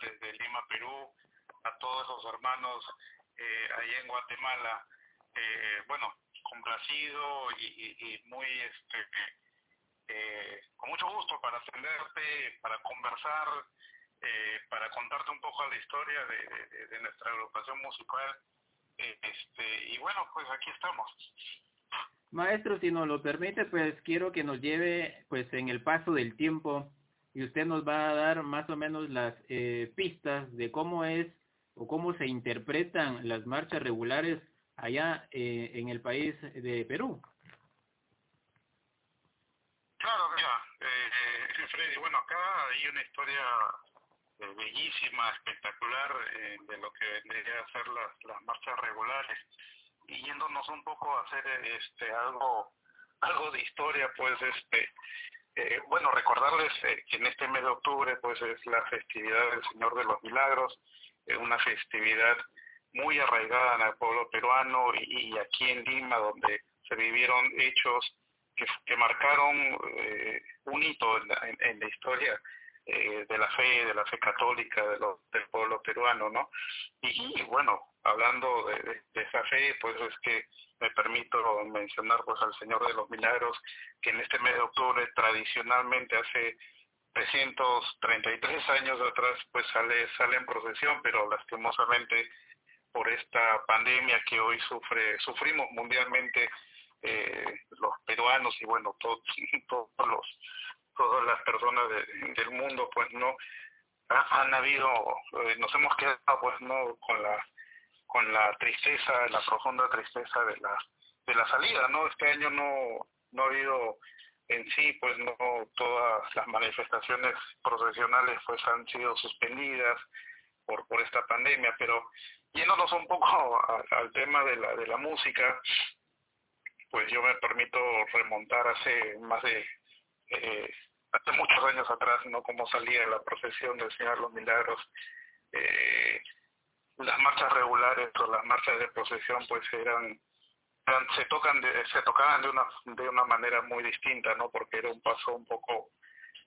desde Lima, Perú, a todos los hermanos eh, allá en Guatemala. Eh, bueno, complacido y, muy, este, eh, con mucho gusto para atenderte, para conversar, eh, para contarte un poco la historia de, de nuestra agrupación musical. este, y bueno, pues aquí estamos. Maestro, si nos lo permite, pues quiero que nos lleve pues en el paso del tiempo y usted nos va a dar más o menos las eh, pistas de cómo es o cómo se interpretan las marchas regulares allá eh, en el país de Perú. Claro, mira, eh, Freddy, bueno, acá hay una historia eh, bellísima, espectacular de lo que vendría a ser las, las marchas regulares y yéndonos un poco a hacer este algo algo de historia pues este eh, bueno recordarles eh, que en este mes de octubre pues es la festividad del Señor de los Milagros es una festividad muy arraigada en el pueblo peruano y, aquí en Lima donde se vivieron hechos que, marcaron eh, un hito en la, en la historia eh, de la fe, de la fe católica de del pueblo peruano, ¿no? Y, bueno, hablando de, esa fe, pues es que me permito mencionar pues al Señor de los Milagros, que en este mes de octubre tradicionalmente hace 333 años atrás pues sale, sale en procesión, pero lastimosamente por esta pandemia que hoy sufre, sufrimos mundialmente eh, los peruanos y bueno, todos, todos los todas las personas del mundo pues no han habido eh, nos hemos quedado pues no con la con la tristeza la profunda tristeza de la de la salida no este año no no ha habido en sí pues no todas las manifestaciones profesionales pues han sido suspendidas por por esta pandemia pero yéndonos un poco al tema de la de la música pues yo me permito remontar hace más de eh, hace muchos años atrás, ¿no? Como salía la procesión del Señor los Milagros, eh, las marchas regulares o las marchas de procesión pues eran, se tocan de, se tocaban de una de una manera muy distinta no porque era un paso un poco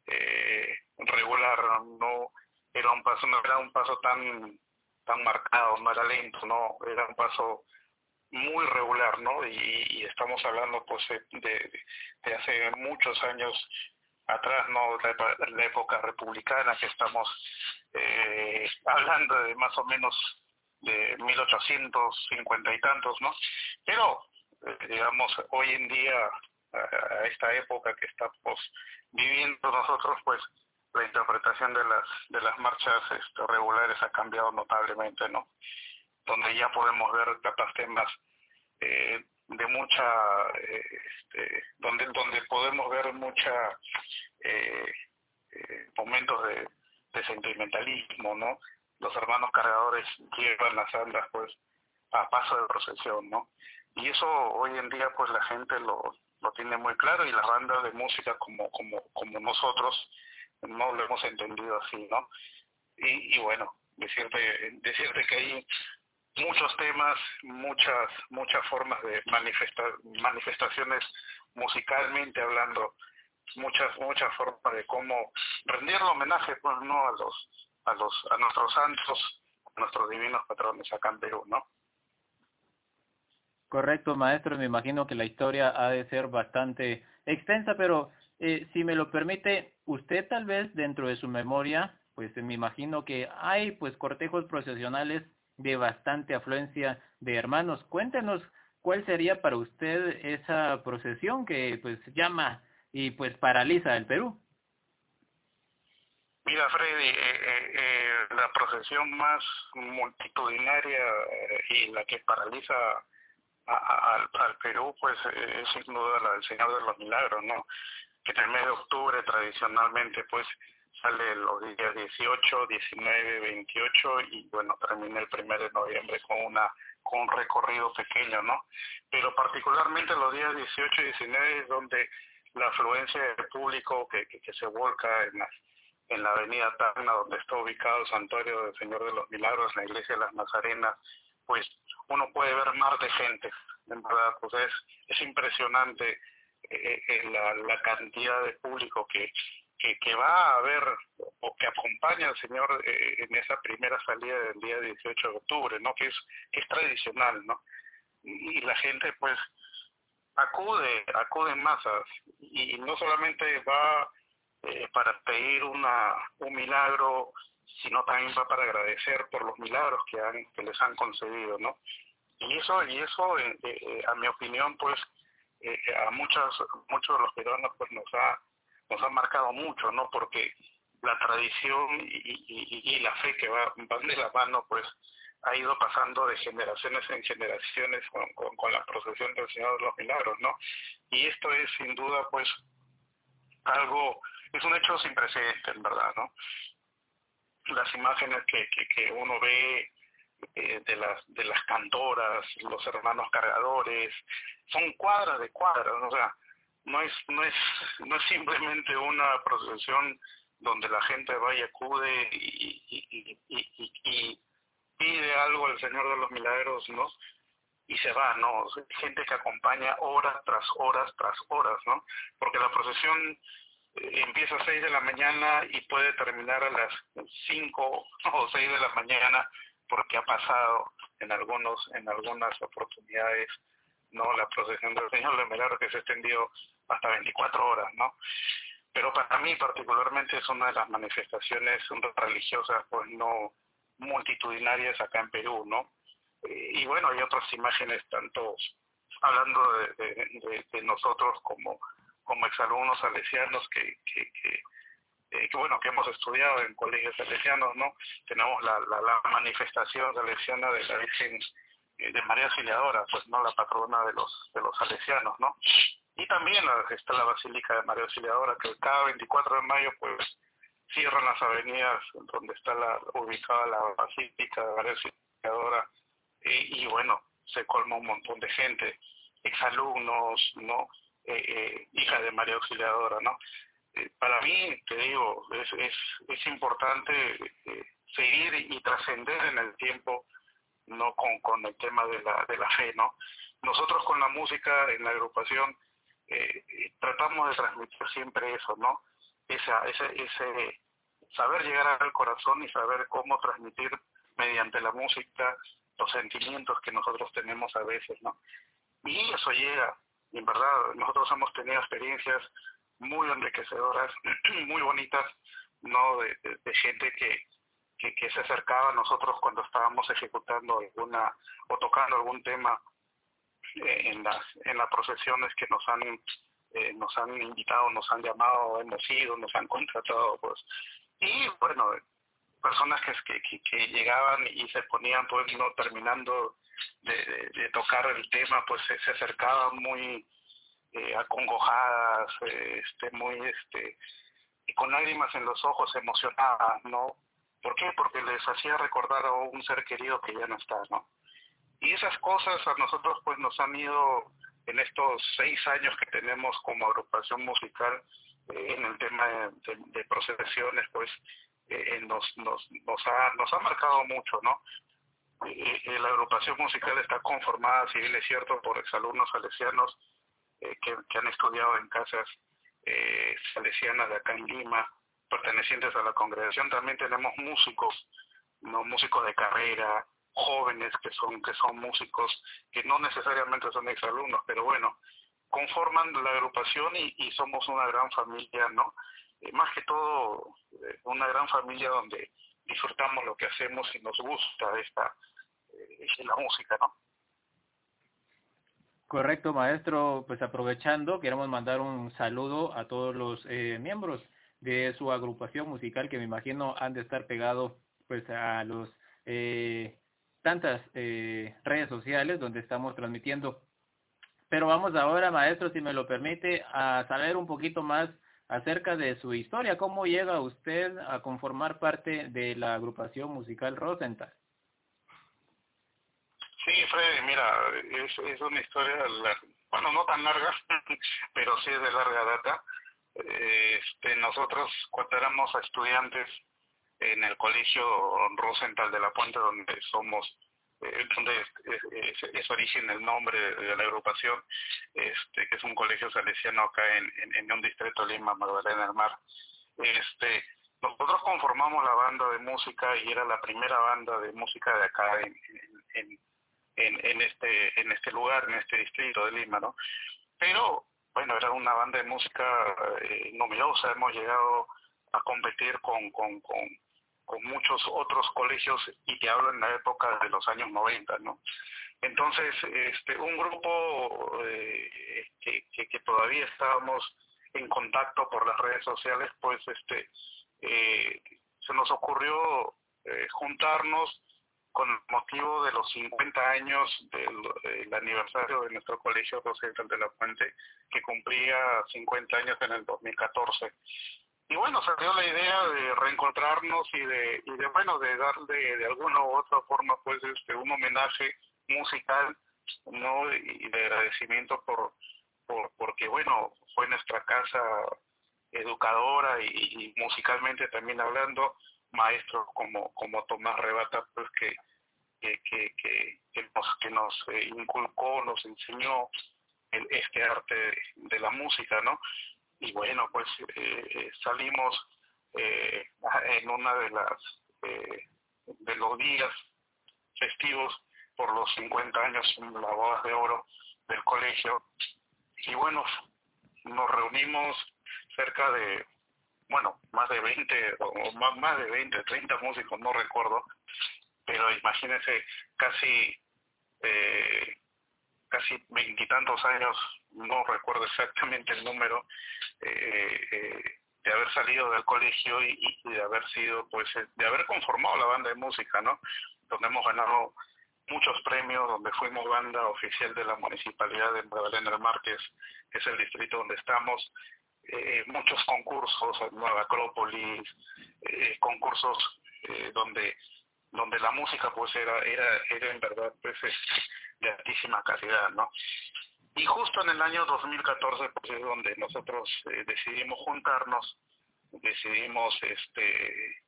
eh, regular no era un paso no era un paso tan tan marcado no era lento no era un paso muy regular, ¿no? Y, estamos hablando pues de, de, hace muchos años atrás, ¿no? La, la época republicana que estamos eh, hablando de más o menos de 1850 y tantos, ¿no? Pero, eh, digamos, hoy en día, a, esta época que estamos viviendo nosotros, pues la interpretación de las de las marchas este, regulares ha cambiado notablemente, ¿no? donde ya podemos ver capaz temas eh, de mucha, eh, este, donde, donde podemos ver mucha eh, eh, momentos de, sentimentalismo, ¿no? Los hermanos cargadores llevan las andas, pues, a paso de procesión, ¿no? Y eso hoy en día, pues, la gente lo, lo tiene muy claro y las bandas de música como, como, como nosotros no lo hemos entendido así, ¿no? Y, y bueno, decirte, decirte que hay muchos temas, muchas muchas formas de manifestar manifestaciones musicalmente hablando, muchas muchas formas de cómo rendir homenaje pues no a los a los a nuestros santos, a nuestros divinos patrones acá en Perú, ¿no? Correcto, maestro, me imagino que la historia ha de ser bastante extensa, pero eh, si me lo permite, usted tal vez dentro de su memoria, pues me imagino que hay pues cortejos procesionales de bastante afluencia de hermanos. Cuéntenos cuál sería para usted esa procesión que pues llama y pues paraliza el Perú. Mira, Freddy, eh, eh, eh, la procesión más multitudinaria y la que paraliza al, al Perú, pues es sin duda la del Señor de los Milagros, ¿no? Que en el mes de octubre tradicionalmente, pues sale los días 18, 19, 28 y bueno, termina el primero de noviembre con una con un recorrido pequeño, ¿no? Pero particularmente los días 18 y 19 es donde la afluencia del público que, que, se volca en la, en la avenida Tacna, donde está ubicado el santuario del Señor de los Milagros, la iglesia de las Nazarenas, pues uno puede ver mar de gente, en verdad, pues es, es impresionante eh, eh, la, la cantidad de público que, que, va a haber o que acompaña al Señor eh, en esa primera salida del día 18 de octubre, ¿no? Que es, es tradicional, ¿no? Y la gente pues acude, acude en masas y no solamente va eh, para pedir una, un milagro, sino también va para agradecer por los milagros que, han, que les han concedido, ¿no? Y eso, y eso eh, a mi opinión, pues, a muchos, muchos de los peruanos pues nos ha, nos ha marcado mucho, ¿no? Porque la tradición y, la fe que va, van de la mano, pues, ha ido pasando de generaciones en generaciones con, la procesión del Señor de los Milagros, ¿no? Y esto es sin duda, pues, algo es un hecho sin precedentes, en verdad, ¿no? Las imágenes que, uno ve eh, de las de cantoras, los hermanos cargadores, son cuadras de cuadras, o sea, no es no es no es simplemente una procesión donde la gente va y acude y, y, y, y, pide algo al Señor de los Milagros, ¿no? Y se va, ¿no? Gente que acompaña horas tras horas tras horas, ¿no? Porque la procesión empieza a 6 de la mañana y puede terminar a las 5 o 6 de la mañana porque ha pasado en algunos en algunas oportunidades no la procesión del Señor de Milagro que se extendió hasta 24 horas, ¿no? Pero para mí particularmente es una de las manifestaciones religiosas pues no multitudinarias acá en Perú, ¿no? Y bueno, hay otras imágenes tanto hablando de, nosotros como como exalumnos salesianos que, que, eh, que, bueno, que hemos estudiado en colegios salesianos, ¿no? Tenemos la, la, la manifestación salesiana de la Virgen eh, de María Auxiliadora, pues, ¿no? La patrona de los, de los salesianos, ¿no? Y también está la Basílica de María Auxiliadora, que cada 24 de mayo, pues, cierran las avenidas donde está la, ubicada la Basílica de María Auxiliadora, y, bueno, se colma un montón de gente, exalumnos, ¿no? Eh, eh, hija de María Auxiliadora, ¿no? Eh, para mí, te digo, es, es, es importante seguir y trascender en el tiempo, no con, con el tema de la, de la fe, ¿no? Nosotros con la música en la agrupación tratamos de transmitir siempre eso, ¿no? Esa, ese, ese saber llegar al corazón y saber cómo transmitir mediante la música los sentimientos que nosotros tenemos a veces, ¿no? Y eso llega, en verdad nosotros hemos tenido experiencias muy enriquecedoras, muy bonitas, ¿no? De, gente que, que, que, se acercaba a nosotros cuando estábamos ejecutando alguna o tocando algún tema en las en las procesiones que nos han eh, nos han invitado, nos han llamado, hemos ido, nos han contratado, pues. Y bueno, personas que, que, que llegaban y se ponían, pues, no terminando de, de, tocar el tema, pues se, se acercaban muy eh, acongojadas, eh, este, muy, este, con lágrimas en los ojos, emocionadas, ¿no? ¿Por qué? Porque les hacía recordar a un ser querido que ya no está, ¿no? Y esas cosas a nosotros, pues, nos han ido en estos seis años que tenemos como agrupación musical eh, en el tema de, procesiones, pues, eh, nos, nos, nos, ha, nos ha marcado mucho, ¿no? eh, la agrupación musical está conformada, si bien es cierto, por exalumnos salesianos eh, que, que, han estudiado en casas eh, salesianas de acá en Lima, pertenecientes a la congregación. También tenemos músicos, músicos de carrera, jóvenes que son que son músicos que no necesariamente son exalumnos, pero bueno, conforman la agrupación y, somos una gran familia, ¿no? Eh, más que todo, eh, una gran familia donde disfrutamos lo que hacemos y nos gusta esta eh, la música, ¿no? Correcto, maestro. Pues aprovechando, queremos mandar un saludo a todos los eh, miembros de su agrupación musical que me imagino han de estar pegados pues a los tantas eh, redes sociales donde estamos transmitiendo. Pero vamos ahora, maestro, si me lo permite, a saber un poquito más acerca de su historia. ¿Cómo llega usted a conformar parte de la agrupación musical Rosenthal? Sí, Freddy, mira, es, una historia, bueno, no tan larga, pero sí es de larga data. Este, nosotros, cuando éramos estudiantes en el colegio Rosenthal de la Puente, donde somos eh, donde es, origen el nombre de la agrupación, este, que es un colegio salesiano acá en, en, un distrito de Lima, Magdalena del Mar. Este, nosotros conformamos la banda de música y era la primera banda de música de acá en, en, en, este en este lugar, en este distrito de Lima, ¿no? Pero bueno, era una banda de música eh, numerosa, hemos llegado a competir con, con, con muchos otros colegios y que hablo en la época de los años 90, ¿no? Entonces, este, un grupo eh, que, que, todavía estábamos en contacto por las redes sociales, pues este, eh, se nos ocurrió eh, juntarnos con el motivo de los 50 años del, aniversario de nuestro colegio José de la Fuente, que cumplía 50 años en el 2014. Y bueno, salió la idea de reencontrarnos y de, y de bueno, de darle de alguna u otra forma pues este un homenaje musical, ¿no? Y de agradecimiento por, por porque bueno, fue nuestra casa educadora y, musicalmente también hablando, maestros como, como Tomás Rebata, pues que, que, que, que, nos, que nos eh, inculcó, nos enseñó este arte de, la música, ¿no? Y bueno, pues eh, eh, salimos en una de las de los días festivos por los 50 años en la boda de oro del colegio. Y bueno, nos reunimos cerca de, bueno, más de 20 o más, más de 20, 30 músicos, no recuerdo, pero imagínense casi eh, casi veintitantos años, no recuerdo exactamente el número, eh, eh, de haber salido del colegio y, de haber sido, pues, de haber conformado la banda de música, ¿no? Donde hemos ganado muchos premios, donde fuimos banda oficial de la municipalidad de Magdalena Márquez, que es el distrito donde estamos, eh, muchos concursos, Nueva Acrópolis, eh, concursos eh, donde donde la música pues era era era en verdad pues de altísima calidad, ¿no? Y justo en el año 2014 pues es donde nosotros decidimos juntarnos, decidimos este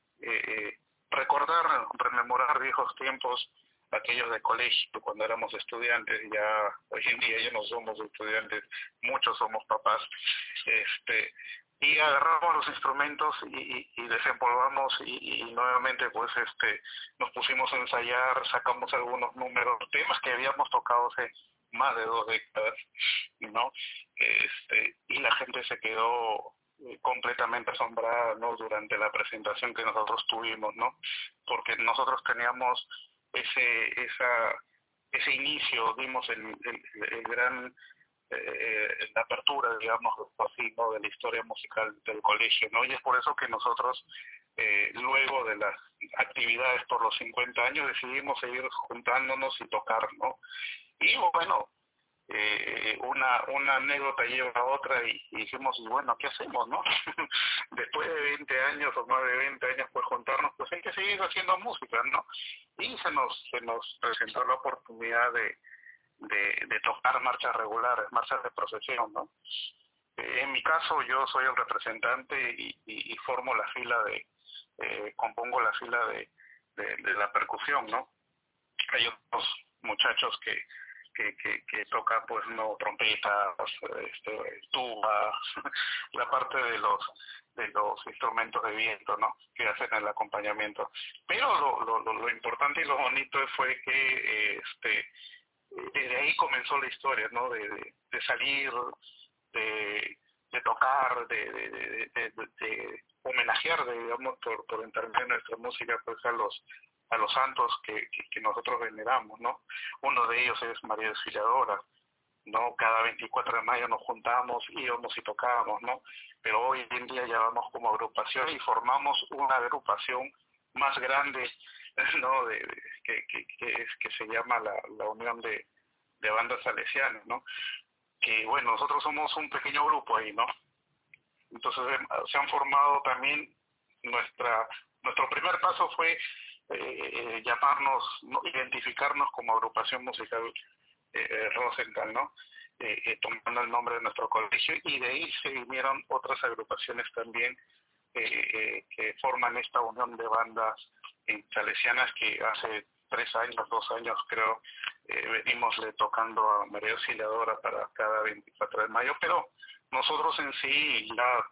recordar, rememorar viejos tiempos aquellos de colegio cuando éramos estudiantes, ya hoy en día ya no somos estudiantes, muchos somos papás, este y agarramos los instrumentos y, y, desempolvamos y, y, nuevamente pues este nos pusimos a ensayar, sacamos algunos números, temas que habíamos tocado hace más de dos décadas, ¿no? Este, y la gente se quedó eh, completamente asombrada, ¿no? Durante la presentación que nosotros tuvimos, ¿no? Porque nosotros teníamos ese esa ese inicio dimos el, el, gran eh, la apertura digamos así no de la historia musical del colegio no y es por eso que nosotros eh, luego de las actividades por los 50 años decidimos seguir juntándonos y tocar no y bueno eh, una, una anécdota lleva a otra y, dijimos, y bueno, ¿qué hacemos, no? Después de 20 años o más de 20 años, pues juntarnos, pues hay que seguir haciendo música, ¿no? Y se nos, se nos presentó la oportunidad de, de, tocar marchas regulares, marchas de procesión, ¿no? Eh, en mi caso, yo soy el representante y, y, formo la fila de, eh, compongo la fila de, de, de la percusión, ¿no? Hay otros muchachos que que, toca pues no trompetas, este, tuba, la parte de los de los instrumentos de viento, ¿no? Que hacen el acompañamiento. Pero lo, lo, lo importante y lo bonito fue que este desde ahí comenzó la historia, ¿no? De, de, salir, de, de tocar, de, de, de, de, homenajear, digamos, por, por internet nuestra música, pues a los a los santos que, que, nosotros veneramos, ¿no? Uno de ellos es María Desfiladora, ¿no? Cada 24 de mayo nos juntamos, íbamos y tocábamos, ¿no? Pero hoy en día ya vamos como agrupación y formamos una agrupación más grande, ¿no? Que, que, que, que se llama la, la Unión de, de Bandas Salesianas, ¿no? Que, bueno, nosotros somos un pequeño grupo ahí, ¿no? Entonces se han formado también nuestra nuestro primer paso fue eh, llamarnos, ¿no? identificarnos como agrupación musical eh, eh Rosenthal, ¿no? Eh, eh, tomando el nombre de nuestro colegio y de ahí se vinieron otras agrupaciones también eh, que forman esta unión de bandas salesianas que hace tres años, dos años creo, venimos tocando a María Auxiliadora para cada 24 de mayo, pero nosotros en sí ya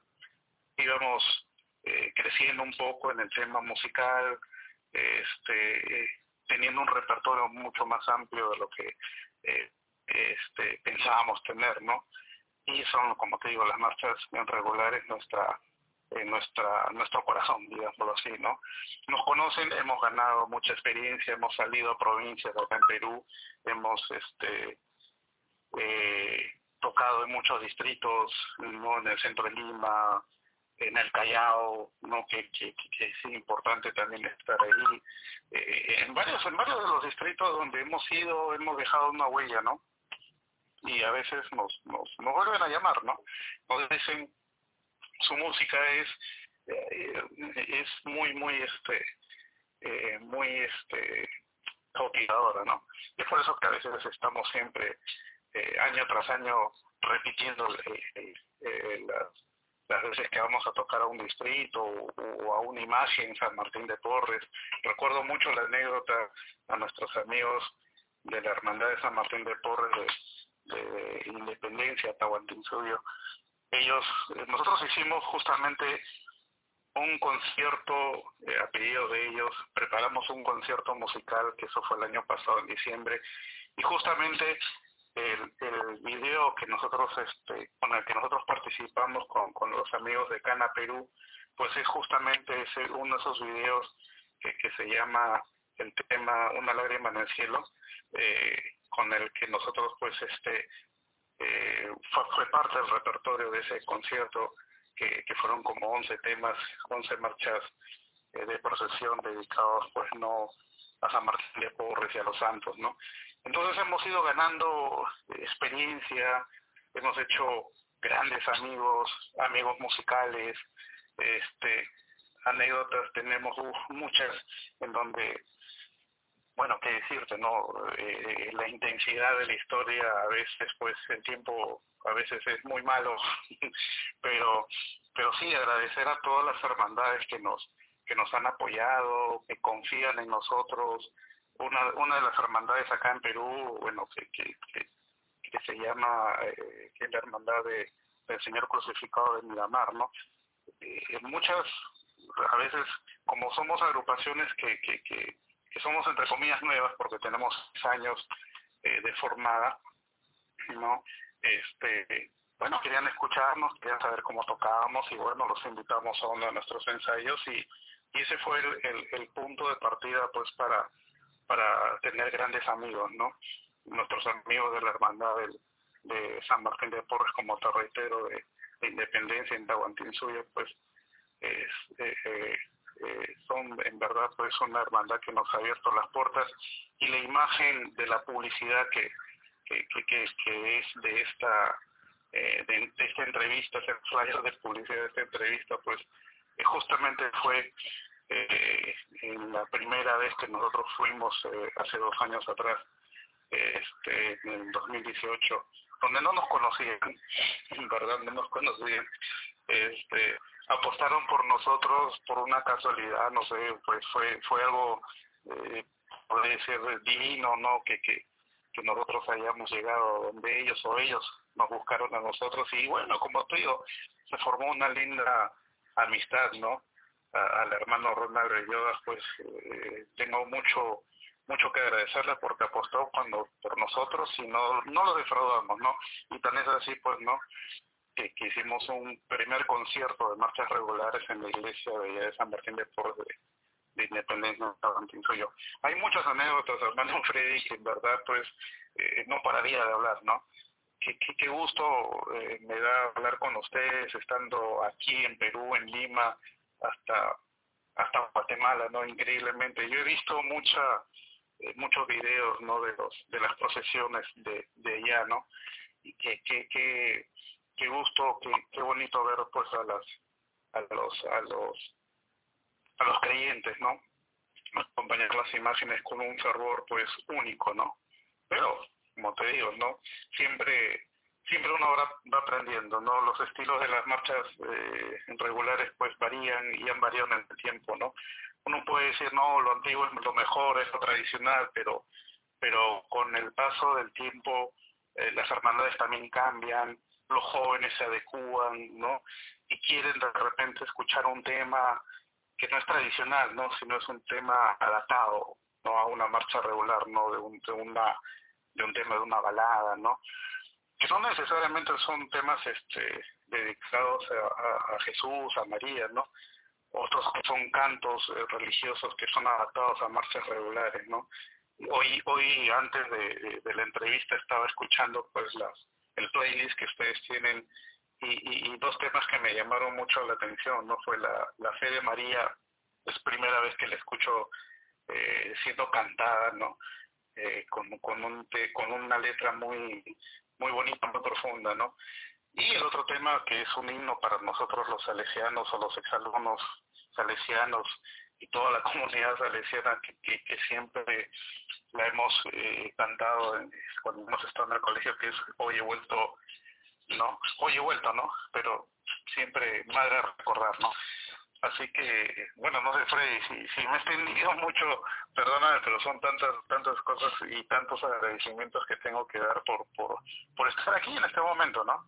íbamos eh, creciendo un poco en el tema musical, este, teniendo un repertorio mucho más amplio de lo que eh, este, pensábamos tener, ¿no? Y son, como te digo, las marchas regulares nuestra en nuestra nuestro corazón, digámoslo así, ¿no? Nos conocen, hemos ganado mucha experiencia, hemos salido a provincias acá en Perú, hemos este eh, tocado en muchos distritos, ¿no? En el centro de Lima, en el Callao, ¿no? Que, que, que es importante también estar ahí. Eh, en varios en varios de los distritos donde hemos ido, hemos dejado una huella, ¿no? Y a veces nos, nos, vuelven a llamar, ¿no? Nos dicen, su música es eh, es muy muy este eh, muy este cautivadora no y es por eso que a veces estamos siempre año tras año repitiendo las, las veces que vamos a tocar a un distrito o, a una imagen en San Martín de Porres. Recuerdo mucho la anécdota a nuestros amigos de la hermandad de San Martín de Porres de, de Independencia Tahuantinsuyo. Ellos, eh, nosotros hicimos justamente un concierto eh, a pedido de ellos, preparamos un concierto musical, que eso fue el año pasado en diciembre, y justamente el, el video que nosotros, este, con el que nosotros participamos con, con los amigos de Cana Perú, pues es justamente ese, uno de esos videos que, que se llama el tema Una lágrima en el cielo, eh, con el que nosotros pues este eh, fue, parte del repertorio de ese concierto, que, que fueron como 11 temas, 11 marchas eh, de procesión dedicados pues no a San Martín de Porres y a los santos, ¿no? Entonces hemos ido ganando experiencia, hemos hecho grandes amigos, amigos musicales, este anécdotas tenemos muchas en donde bueno, qué decirte, ¿no? Eh, la intensidad de la historia a veces, pues el tiempo a veces es muy malo, pero pero sí agradecer a todas las hermandades que nos que nos han apoyado, que confían en nosotros. Una una de las hermandades acá en Perú, bueno, que que, que, se llama eh, la hermandad de, del Señor Crucificado de Miramar, ¿no? Eh, muchas a veces como somos agrupaciones que, que, que que somos entre comillas nuevas porque tenemos años eh, de formada, ¿no? Este, bueno, querían escucharnos, querían saber cómo tocábamos y bueno, los invitamos a uno de nuestros ensayos y, y ese fue el, el, punto de partida pues para, para tener grandes amigos, ¿no? Nuestros amigos de la hermandad de San Martín de Porres, como te reitero, de, Independencia en Tahuantinsuyo, pues es, eh, eh, eh, son en verdad pues una hermandad que nos ha abierto las puertas y la imagen de la publicidad que, que, que, es de esta eh, de, esta entrevista, ese flyer de publicidad de esta entrevista, pues justamente fue eh, en la primera vez que nosotros fuimos eh, hace dos años atrás, este, en el 2018, donde no nos conocían, en verdad no nos conocían, este, apostaron por nosotros por una casualidad, no sé, pues fue fue algo, eh, puede ser divino, ¿no? Que, que, que nosotros hayamos llegado donde ellos o ellos nos buscaron a nosotros y bueno, como te digo, se formó una linda amistad, ¿no? al hermano Ronald Yodas, pues eh, tengo mucho mucho que agradecerle porque apostó cuando por nosotros y no no lo defraudamos, ¿no? Y tan es así, pues, ¿no? que, hicimos un primer concierto de marchas regulares en la iglesia de, San Martín de Porres de, Independencia de yo. Hay muchas anécdotas, hermano Freddy, que en verdad pues eh, no pararía de hablar, ¿no? Qué, qué, gusto eh, me da hablar con ustedes estando aquí en Perú, en Lima, hasta hasta Guatemala, ¿no? Increíblemente. Yo he visto mucha eh, muchos videos, ¿no? De los de las procesiones de, de allá, ¿no? Y que, que, que qué gusto, qué, qué bonito ver pues a las a los a los a los creyentes, ¿no? Acompañar las imágenes con un fervor pues único, ¿no? Pero como te digo, ¿no? Siempre siempre uno va, va aprendiendo, ¿no? Los estilos de las marchas eh, regulares pues varían y han variado en el tiempo, ¿no? Uno puede decir, no, lo antiguo es lo mejor, es lo tradicional, pero pero con el paso del tiempo eh, las hermandades también cambian, los jóvenes se adecúan, ¿no? Y quieren de repente escuchar un tema que no es tradicional, ¿no? Sino es un tema adaptado, ¿no? A una marcha regular, ¿no? De un, de una, de un tema de una balada, ¿no? Que no necesariamente son temas, este, dedicados a, Jesús, a María, ¿no? Otros son cantos eh, religiosos que son adaptados a marchas regulares, ¿no? Hoy, hoy antes de, la entrevista estaba escuchando pues las, el playlist que ustedes tienen y, y, dos temas que me llamaron mucho la atención, ¿no? Fue la, la fe de María, es primera vez que la escucho eh, siendo cantada, ¿no? Eh, con, con, un, con una letra muy, muy bonita, muy profunda, ¿no? Y el otro tema que es un himno para nosotros los salesianos o los exalumnos salesianos y toda la comunidad salesiana que, que, siempre la hemos eh, cantado cuando hemos estado en el colegio, que es Hoy he vuelto, ¿no? Hoy he vuelto, ¿no? Pero siempre madre a recordar, ¿no? Así que, bueno, no sé, Freddy, si, si me he extendido mucho, perdóname, pero son tantas tantas cosas y tantos agradecimientos que tengo que dar por, por, por estar aquí en este momento, ¿no?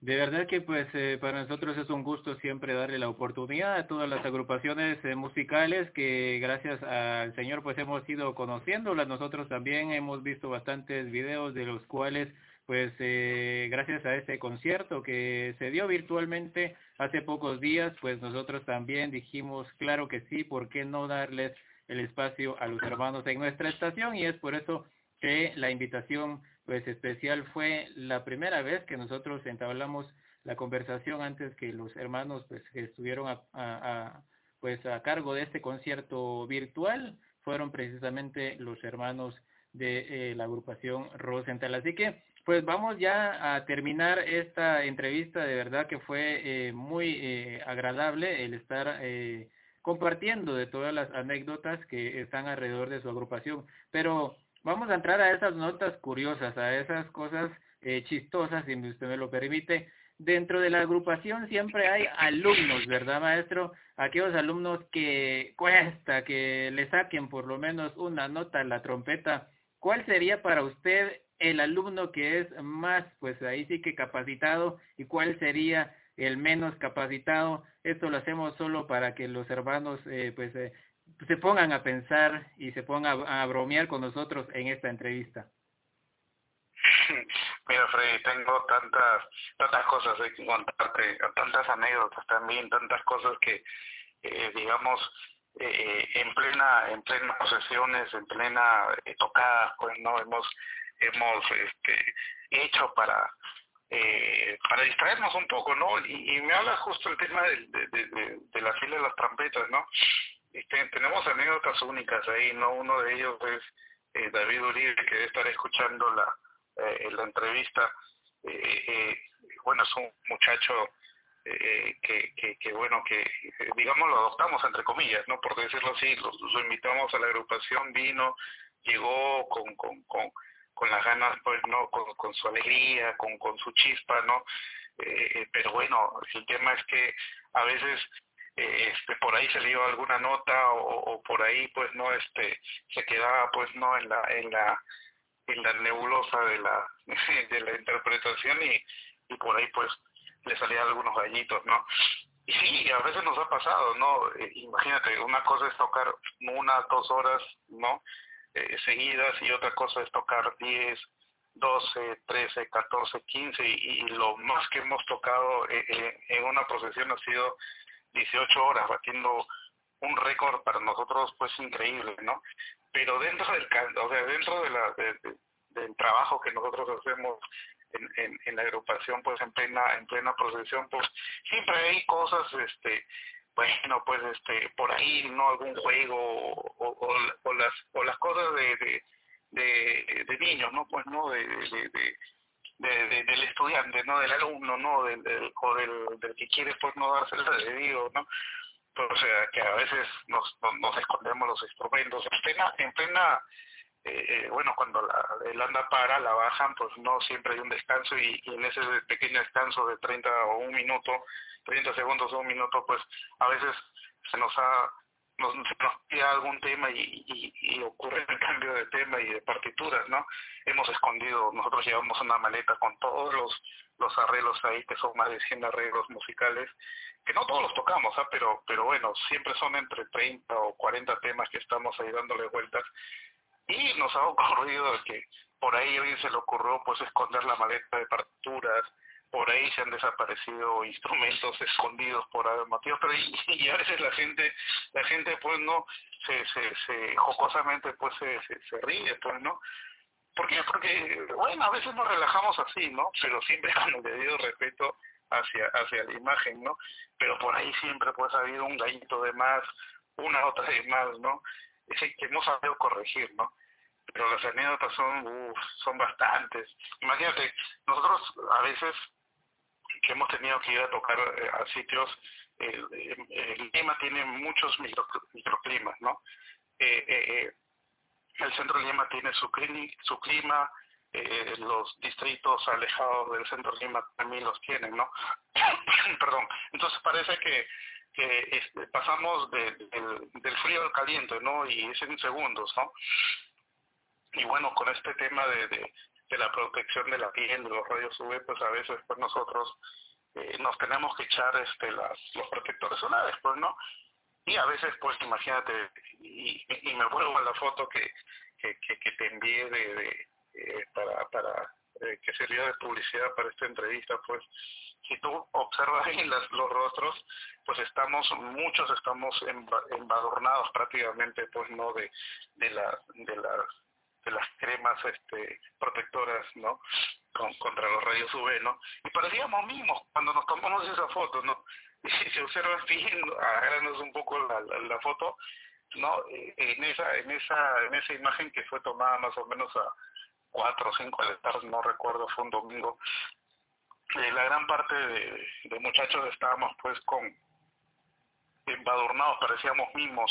De verdad que pues eh, para nosotros es un gusto siempre darle la oportunidad a todas las agrupaciones eh, musicales que gracias al Señor pues hemos ido conociéndolas. Nosotros también hemos visto bastantes videos de los cuales pues eh, gracias a este concierto que se dio virtualmente hace pocos días, pues nosotros también dijimos, claro que sí, ¿por qué no darles el espacio a los hermanos en nuestra estación? Y es por eso que la invitación pues especial fue la primera vez que nosotros entablamos la conversación antes que los hermanos pues que estuvieron a, pues a cargo de este concierto virtual fueron precisamente los hermanos de eh, la agrupación Rosenthal. Así que pues vamos ya a terminar esta entrevista, de verdad que fue eh, muy eh, agradable el estar eh, compartiendo de todas las anécdotas que están alrededor de su agrupación, pero vamos a entrar a esas notas curiosas, a esas cosas chistosas, si usted me lo permite. Dentro de la agrupación siempre hay alumnos, ¿verdad, maestro? Aquellos alumnos que cuesta que le saquen por lo menos una nota en la trompeta. ¿Cuál sería para usted el alumno que es más, pues ahí sí que capacitado y cuál sería el menos capacitado. Esto lo hacemos solo para que los hermanos eh, pues eh, se pongan a pensar y se pongan a, bromear con nosotros en esta entrevista. Mira, Freddy, tengo tantas tantas cosas que contarte, tantas anécdotas también, tantas cosas que, eh, digamos, eh, en plena en plenas posesiones, en plena tocada, pues no hemos hemos este, hecho para eh, para distraernos un poco, ¿no? Y, me habla justo el tema de, de, de, la fila de las trampetas, ¿no? Este, tenemos anécdotas únicas ahí, ¿no? Uno de ellos es eh, David Uribe, que debe estar escuchando la, eh, la entrevista. Bueno, es un muchacho que, que, bueno, que digamos lo adoptamos entre comillas, ¿no? Por decirlo así, lo, invitamos a la agrupación, vino, llegó con, con con las ganas, pues, ¿no? Con, con su alegría, con, con su chispa, ¿no? Eh, pero bueno, el tema es que a veces eh, este por ahí se le iba alguna nota o, por ahí pues no este se quedaba pues no en la en la en la nebulosa de la de la interpretación y, y por ahí pues le salían algunos gallitos no y sí a veces nos ha pasado no eh, imagínate una cosa es tocar una dos horas no eh, seguidas y otra cosa es tocar 10, 12, 13, 14, 15 y, lo más que hemos tocado eh, eh, en una procesión ha sido 18 horas, batiendo un récord para nosotros pues increíble, ¿no? Pero dentro del o sea, dentro de la, del trabajo que nosotros hacemos en, la agrupación pues en plena en plena procesión pues siempre hay cosas este bueno, pues este, por ahí, ¿no? Algún juego o, o, las, o las cosas de, de, de, niños, ¿no? Pues, ¿no? De, de, de, del estudiante, ¿no? Del alumno, ¿no? Del, o del, del que quiere, pues, no darse el Dios, ¿no? Pues, o sea, que a veces nos, nos, escondemos los instrumentos. En plena, en plena eh, eh, bueno, cuando la, el anda para, la bajan, pues no siempre hay un descanso y, en ese pequeño descanso de 30 o un minuto, 30 segundos o un minuto, pues a veces se nos ha nos, nos pida algún tema y, y, y, ocurre el cambio de tema y de partituras, ¿no? Hemos escondido, nosotros llevamos una maleta con todos los, los arreglos ahí, que son más de 100 arreglos musicales, que no todos los tocamos, ¿ah? pero, pero bueno, siempre son entre 30 o 40 temas que estamos ahí dándole vueltas. Y nos ha ocurrido que por ahí a alguien se le ocurrió pues esconder la maleta de partituras, por ahí se han desaparecido instrumentos escondidos por algún motivo, pero y, a veces la gente, la gente pues no, se, se, se jocosamente pues se, se, ríe, pues no. ¿Por qué? Porque, bueno, a veces nos relajamos así, ¿no? Pero siempre con el debido respeto hacia, hacia la imagen, ¿no? Pero por ahí siempre pues ha habido un gallito de más, una otra de más, ¿no? Ese que hemos sabido corregir, ¿no? Pero las anécdotas son, uf, son bastantes. Imagínate, nosotros a veces que hemos tenido que ir a tocar eh, a sitios, el, el, Lima tiene muchos micro, microclimas, ¿no? Eh, eh, el centro de Lima tiene su, su clima, eh, los distritos alejados del centro de Lima también los tienen, ¿no? Perdón. Entonces parece que, este, pasamos de, del, frío al caliente, ¿no? Y es en segundos, ¿no? Y bueno, con este tema de, la protección de la piel, de los rayos UV, pues a veces pues nosotros eh, nos tenemos que echar este los protectores solares, pues, ¿no? Y a veces, pues, imagínate, y, me vuelvo a la foto que, te envié de eh, para, para eh, que sirvió de publicidad para esta entrevista, pues, si tú observas las, los rostros, pues estamos, muchos estamos embadurnados prácticamente, pues, ¿no? De, de, la, de las de las cremas este, protectoras, ¿no? Con, contra los rayos UV, ¿no? Y parecíamos mismos cuando nos tomamos esa foto, ¿no? Y si se observa bien, agárranos un poco la, foto, ¿no? Eh, en esa, en esa, en esa imagen que fue tomada más o menos a cuatro o cinco de la tarde, no recuerdo, fue un domingo, la gran parte de, muchachos estábamos pues con embadurnados, parecíamos mimos,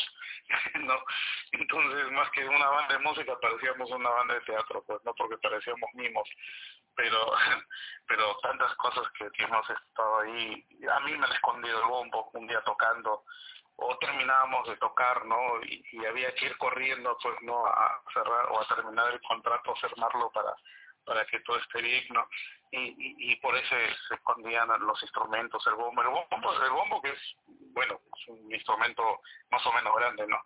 ¿no? Entonces, más que una banda de música, parecíamos una banda de teatro, pues, ¿no? Porque parecíamos mimos, pero pero tantas cosas que, hemos estado ahí, a mí me han escondido el bombo un día tocando, o terminábamos de tocar, ¿no? Y, y había que ir corriendo, pues, ¿no? A cerrar o a terminar el contrato, a firmarlo para para que todo esté digno y, y, por eso se escondían los instrumentos, el bombo, el bombo, el bombo que es, bueno, es un instrumento más o menos grande, ¿no?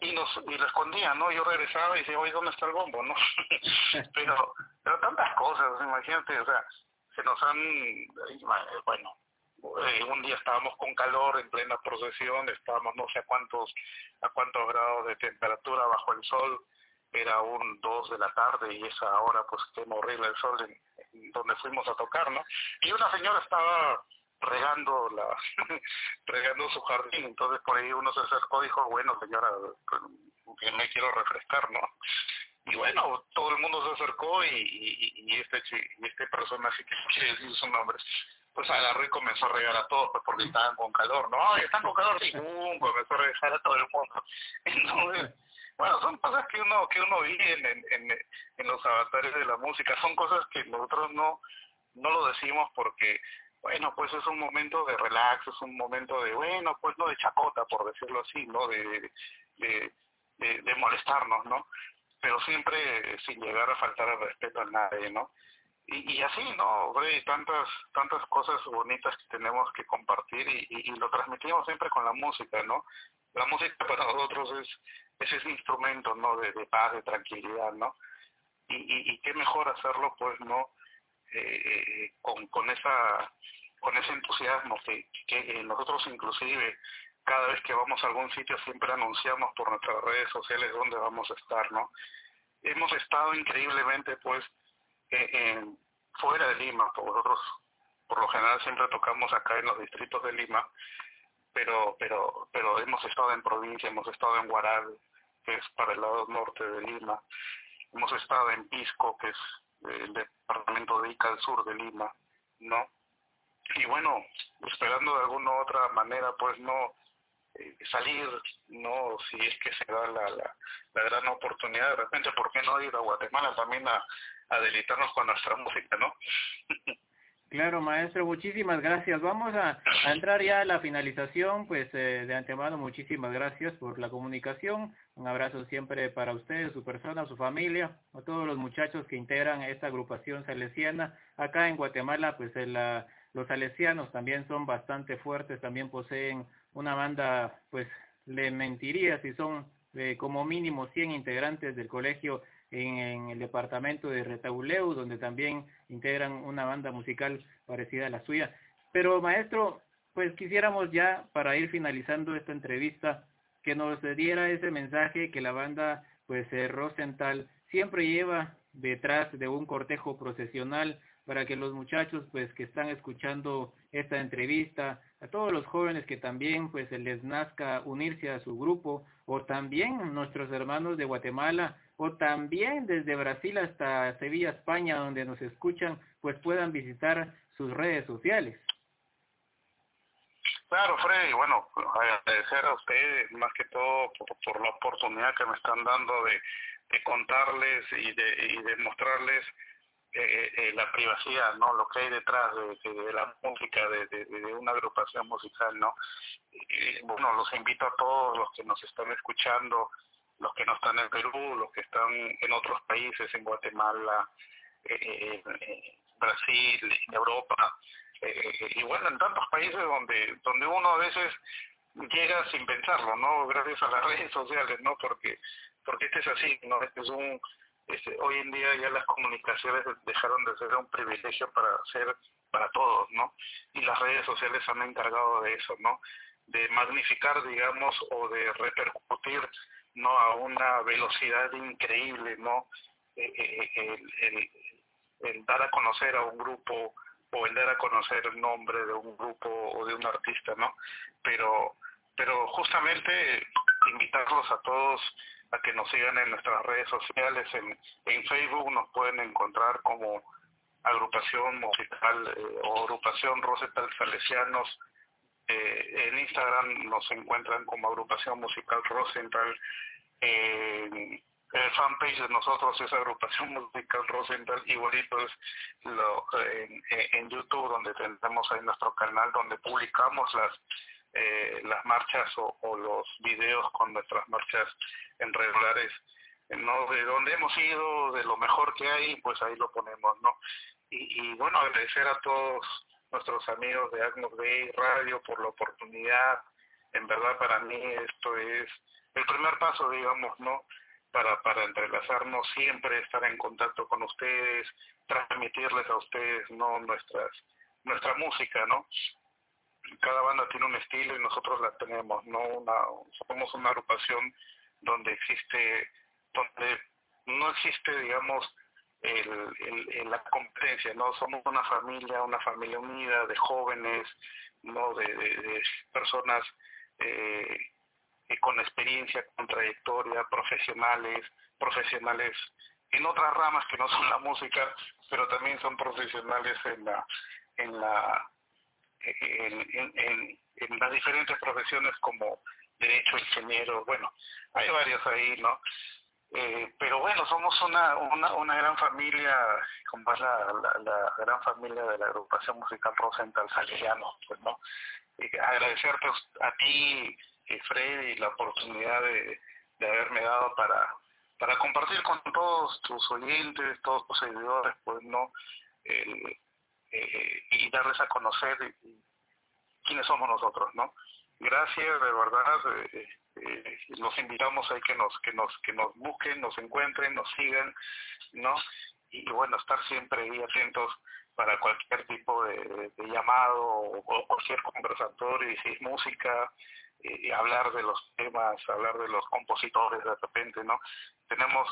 Y nos y lo escondían, ¿no? Yo regresaba y decía, oye, ¿dónde está el bombo, no? pero, pero tantas cosas, imagínate, o sea, se nos han, bueno, eh, un día estábamos con calor en plena procesión, estábamos no sé a cuántos, a cuántos grados de temperatura bajo el sol, era un 2 de la tarde y esa hora pues quema horrible el sol en, donde fuimos a tocar, ¿no? Y una señora estaba regando la regando su jardín, entonces por ahí uno se acercó y dijo, bueno señora, que me quiero refrescar, ¿no? Y bueno, todo el mundo se acercó y, y, y este y este personaje que quiere decir su nombre, pues agarró y comenzó a regar a todos, pues porque estaban con calor, ¿no? están con calor, ¡pum! comenzó a regar a todo el mundo. Entonces, bueno, son cosas que uno que uno vive en, en, en los avatares de la música, son cosas que nosotros no no lo decimos porque bueno, pues es un momento de relax, es un momento de, bueno, pues no de chacota, por decirlo así, ¿no? De, de, de, molestarnos, ¿no? Pero siempre sin llegar a faltar el respeto a nadie, ¿no? Y, y así, ¿no? Hay tantas, tantas cosas bonitas que tenemos que compartir y, y lo transmitimos siempre con la música, ¿no? La música para nosotros es ese es un instrumento no de, de paz de tranquilidad no y, y, y qué mejor hacerlo pues no eh, con con esa con ese entusiasmo que, que nosotros inclusive cada vez que vamos a algún sitio siempre anunciamos por nuestras redes sociales dónde vamos a estar no hemos estado increíblemente pues eh, fuera de Lima nosotros por lo general siempre tocamos acá en los distritos de Lima pero pero pero hemos estado en provincia, hemos estado en Guaral, que es para el lado norte de Lima, hemos estado en Pisco, que es el departamento de Ica al sur de Lima, ¿no? Y bueno, esperando de alguna u otra manera, pues no eh, salir, no si es que se da la, la, gran oportunidad, de repente, ¿por qué no ir a Guatemala también a, a deleitarnos con nuestra música, no? Claro, maestro, muchísimas gracias. Vamos a, entrar ya a la finalización, pues eh, de antemano muchísimas gracias por la comunicación. Un abrazo siempre para ustedes, su persona, su familia, a todos los muchachos que integran esta agrupación salesiana. Acá en Guatemala, pues los salesianos también son bastante fuertes, también poseen una banda, pues le mentiría si son eh, como mínimo 100 integrantes del colegio en, el departamento de Retauleu, donde también integran una banda musical parecida a la suya. Pero maestro, pues quisiéramos ya, para ir finalizando esta entrevista, que nos diera ese mensaje que la banda, pues eh, Rosenthal, siempre lleva detrás de un cortejo procesional para que los muchachos pues que están escuchando esta entrevista, a todos los jóvenes que también pues les nazca unirse a su grupo o también nuestros hermanos de Guatemala o también desde Brasil hasta Sevilla, España, donde nos escuchan, pues puedan visitar sus redes sociales. Claro, Freddy, bueno, agradecer a ustedes más que todo por, la oportunidad que me están dando de, contarles y de, y de mostrarles eh, eh, la privacidad, ¿no? Lo que hay detrás de, la música, de, de, una agrupación musical, ¿no? Bueno, los invito a todos los que nos están escuchando los que no están en Perú, los que están en otros países, en Guatemala, eh, eh Brasil, Europa, eh, y bueno, en tantos países donde, donde uno a veces llega sin pensarlo, ¿no? Gracias a las redes sociales, ¿no? Porque, porque este es así, ¿no? Este es un, este, hoy en día ya las comunicaciones dejaron de ser un privilegio para ser para todos, ¿no? Y las redes sociales han encargado de eso, ¿no? De magnificar, digamos, o de repercutir no a una velocidad increíble, ¿no? Eh, eh, el, el, dar a conocer a un grupo o el dar a conocer el nombre de un grupo o de un artista, ¿no? Pero, pero justamente invitarlos a todos a que nos sigan en nuestras redes sociales, en, en Facebook nos pueden encontrar como agrupación musical eh, o agrupación Rosetal Salesianos eh, en Instagram nos encuentran como agrupación musical Rosenthal. Eh, el fanpage de nosotros es agrupación musical Rosenthal. Igualito es lo, en, en, YouTube donde tenemos ahí nuestro canal donde publicamos las eh, las marchas o, los videos con nuestras marchas en regulares no de donde hemos ido de lo mejor que hay pues ahí lo ponemos no y, y bueno agradecer a todos nuestros amigos de Agnos Bay Radio por la oportunidad. En verdad para mí esto es el primer paso, digamos, ¿no? Para, para entrelazarnos siempre, estar en contacto con ustedes, transmitirles a ustedes, ¿no? Nuestras, nuestra música, ¿no? Cada banda tiene un estilo y nosotros la tenemos, ¿no? Una, somos una agrupación donde existe, donde no existe, digamos, el, el, la competencia, ¿no? Somos una familia, una familia unida de jóvenes, ¿no? De, personas eh, con experiencia, con trayectoria, profesionales, profesionales en otras ramas que no son la música, pero también son profesionales en la en la en, en las diferentes profesiones como derecho, ingeniero, bueno, hay varios ahí, ¿no? Eh, pero bueno, somos una, una, una gran familia, como es la, gran familia de la agrupación musical Rosenthal Salesiano, pues, ¿no? agradecerte a ti, eh, Freddy, la oportunidad de, de haberme dado para, para compartir con todos tus oyentes, todos tus seguidores, pues, ¿no? Eh, y darles a conocer quiénes somos nosotros, ¿no? Gracias, de verdad. Eh, eh, los invitamos a que nos que nos que nos busquen, nos encuentren, nos sigan, ¿no? Y, bueno, estar siempre ahí atentos para cualquier tipo de, llamado o, cualquier conversatorio, y si música, y hablar de los temas, hablar de los compositores de repente, ¿no? Tenemos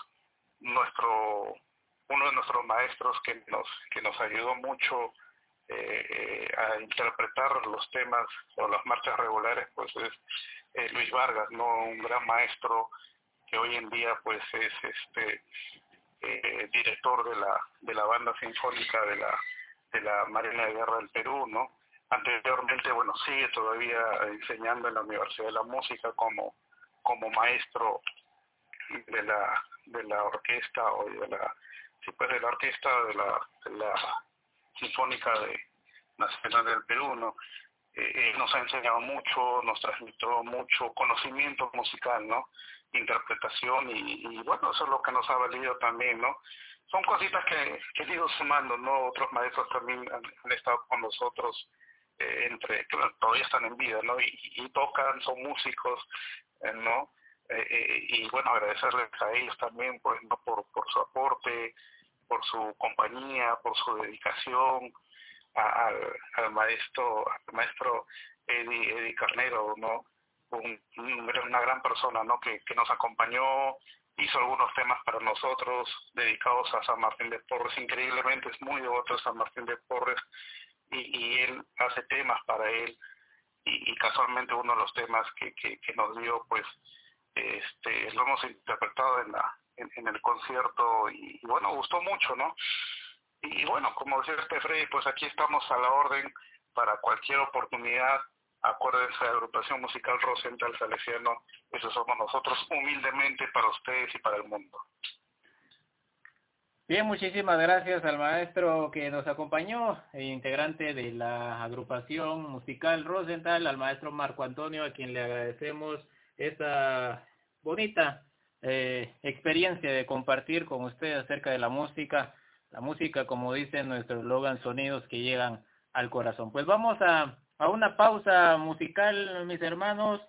nuestro uno de nuestros maestros que nos que nos ayudó mucho eh, a interpretar los temas o las marchas regulares, pues es eh, Luis Vargas, no un gran maestro que hoy en día pues es este eh, director de la de la banda sinfónica de la de la Marina de Guerra del Perú, ¿no? Anteriormente, bueno, sigue todavía enseñando en la Universidad de la Música como como maestro de la de la orquesta o de la pues de la orquesta de la, Sinfónica Nacional del Perú, ¿no? Eh, nos ha enseñado mucho, nos transmitió mucho conocimiento musical, ¿no? Interpretación y, bueno, eso es lo que nos ha valido también, ¿no? Son cositas que, que he sumando, ¿no? Otros maestros también han, estado con nosotros, eh, entre que todavía están en vida, ¿no? Y, tocan, son músicos, eh, ¿no? y bueno, agradecerles a ellos también, pues, ¿no? por, por su aporte, por su compañía, por su dedicación, al, al maestro maestro Eddie, Eddie Carnero, ¿no? Un, una gran persona, ¿no? Que, que nos acompañó, hizo algunos temas para nosotros dedicados a San Martín de Porres. Increíblemente es muy devoto de San Martín de Porres y, y él hace temas para él. Y, y casualmente uno de los temas que, que, nos dio, pues, este, lo hemos interpretado en la en el concierto y, bueno, gustó mucho, ¿no? Y bueno, como decía este Freddy, pues aquí estamos a la orden para cualquier oportunidad. Acuérdense de la agrupación musical Rosenthal Salesiano, eso somos nosotros humildemente para ustedes y para el mundo. Bien, muchísimas gracias al maestro que nos acompañó, e integrante de la agrupación musical Rosenthal, al maestro Marco Antonio, a quien le agradecemos esta bonita eh, experiencia de compartir con usted acerca de la música la música, como dice nuestro eslogan, sonidos que llegan al corazón. Pues vamos a, a una pausa musical, mis hermanos,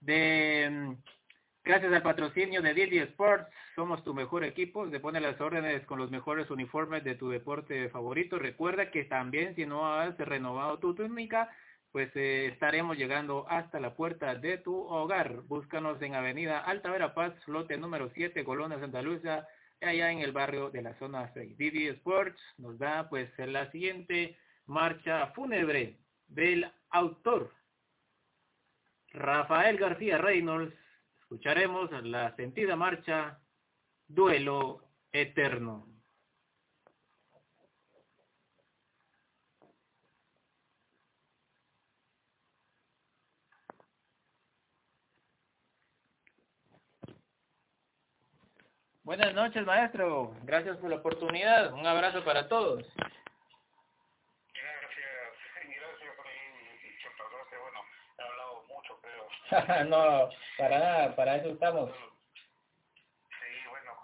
de gracias al patrocinio de Didi Sports, somos tu mejor equipo, se pone las órdenes con los mejores uniformes de tu deporte favorito. Recuerda que también si no has renovado tu túnica, pues eh, estaremos llegando hasta la puerta de tu hogar. Búscanos en Avenida Alta Verapaz, lote número 7, Colonia Santa Lucia, allá en el barrio de la zona 6. Didi Sports nos da pues la siguiente marcha fúnebre del autor Rafael García Reynolds. Escucharemos la sentida marcha Duelo Eterno. Buenas noches, maestro. Gracias por la oportunidad. Un abrazo para todos. Gracias, gracias por Bueno, he hablado mucho, pero... no, para nada, para eso estamos.